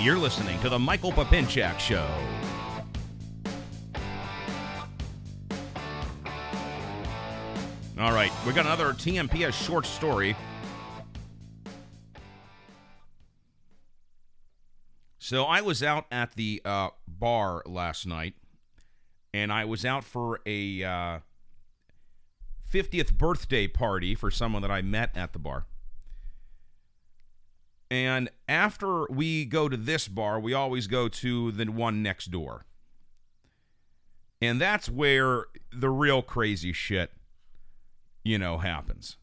You're listening to the Michael Papinchak Show. All right, we got another TMPS short story. So I was out at the uh, bar last night, and I was out for a uh, 50th birthday party for someone that I met at the bar. And after we go to this bar, we always go to the one next door. And that's where the real crazy shit, you know, happens.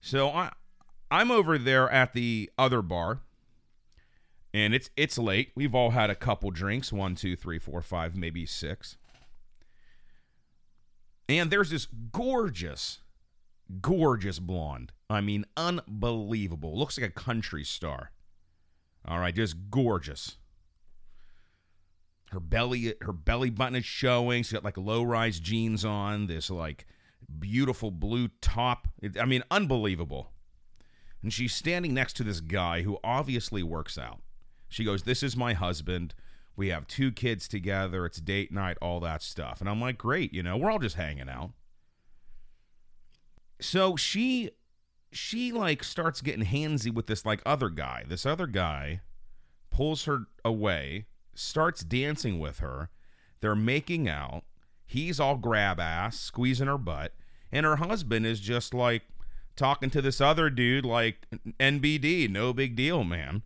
So I I'm over there at the other bar, and it's it's late. We've all had a couple drinks, one, two, three, four, five, maybe six. And there's this gorgeous, gorgeous blonde. I mean, unbelievable. Looks like a country star. All right, just gorgeous. Her belly, her belly button is showing. She's got like low-rise jeans on. This like beautiful blue top. It, I mean, unbelievable. And she's standing next to this guy who obviously works out. She goes, "This is my husband. We have two kids together. It's date night, all that stuff." And I'm like, "Great, you know, we're all just hanging out." So she she like starts getting handsy with this like other guy. This other guy pulls her away, starts dancing with her. They're making out. He's all grab ass, squeezing her butt, and her husband is just like talking to this other dude like NBD, no big deal, man.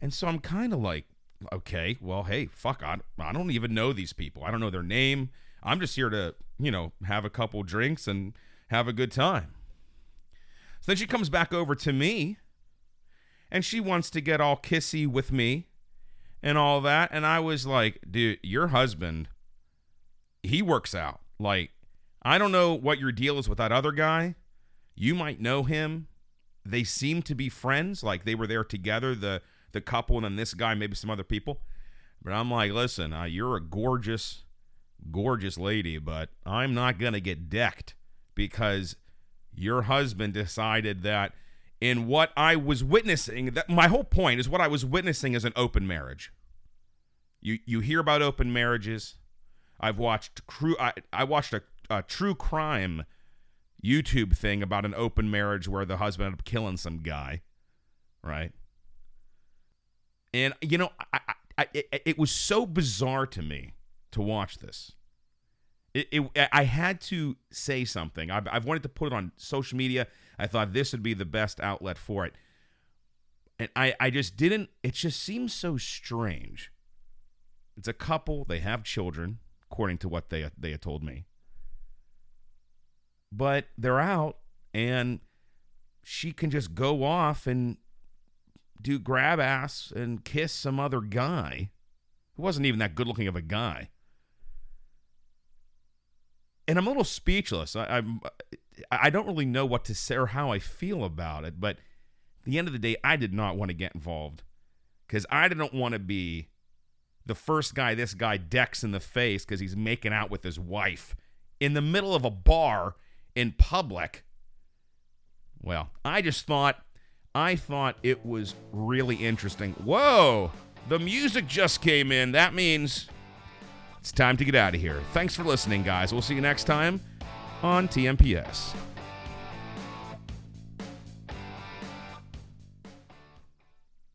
And so I'm kind of like, okay, well, hey, fuck, I, I don't even know these people. I don't know their name. I'm just here to, you know, have a couple drinks and have a good time. So then she comes back over to me and she wants to get all kissy with me and all that. And I was like, dude, your husband, he works out. Like, I don't know what your deal is with that other guy. You might know him. They seem to be friends, like they were there together, the the couple, and then this guy, maybe some other people. But I'm like, listen, uh, you're a gorgeous, gorgeous lady, but I'm not gonna get decked because your husband decided that in what I was witnessing, that my whole point is what I was witnessing is an open marriage. You you hear about open marriages. I've watched crew. I, I watched a, a true crime YouTube thing about an open marriage where the husband ended up killing some guy, right? And you know, I, I, it, it was so bizarre to me to watch this. It, it, I had to say something. I've, I've wanted to put it on social media. I thought this would be the best outlet for it. And I, I just didn't, it just seems so strange. It's a couple, they have children, according to what they, they had told me. But they're out, and she can just go off and do grab ass and kiss some other guy who wasn't even that good looking of a guy and I'm a little speechless. I, I'm I don't really know what to say or how I feel about it. But at the end of the day, I did not want to get involved because I didn't want to be the first guy this guy decks in the face because he's making out with his wife in the middle of a bar in public. Well, I just thought I thought it was really interesting. Whoa, the music just came in. That means it's time to get out of here. Thanks for listening, guys. We'll see you next time on TMPS.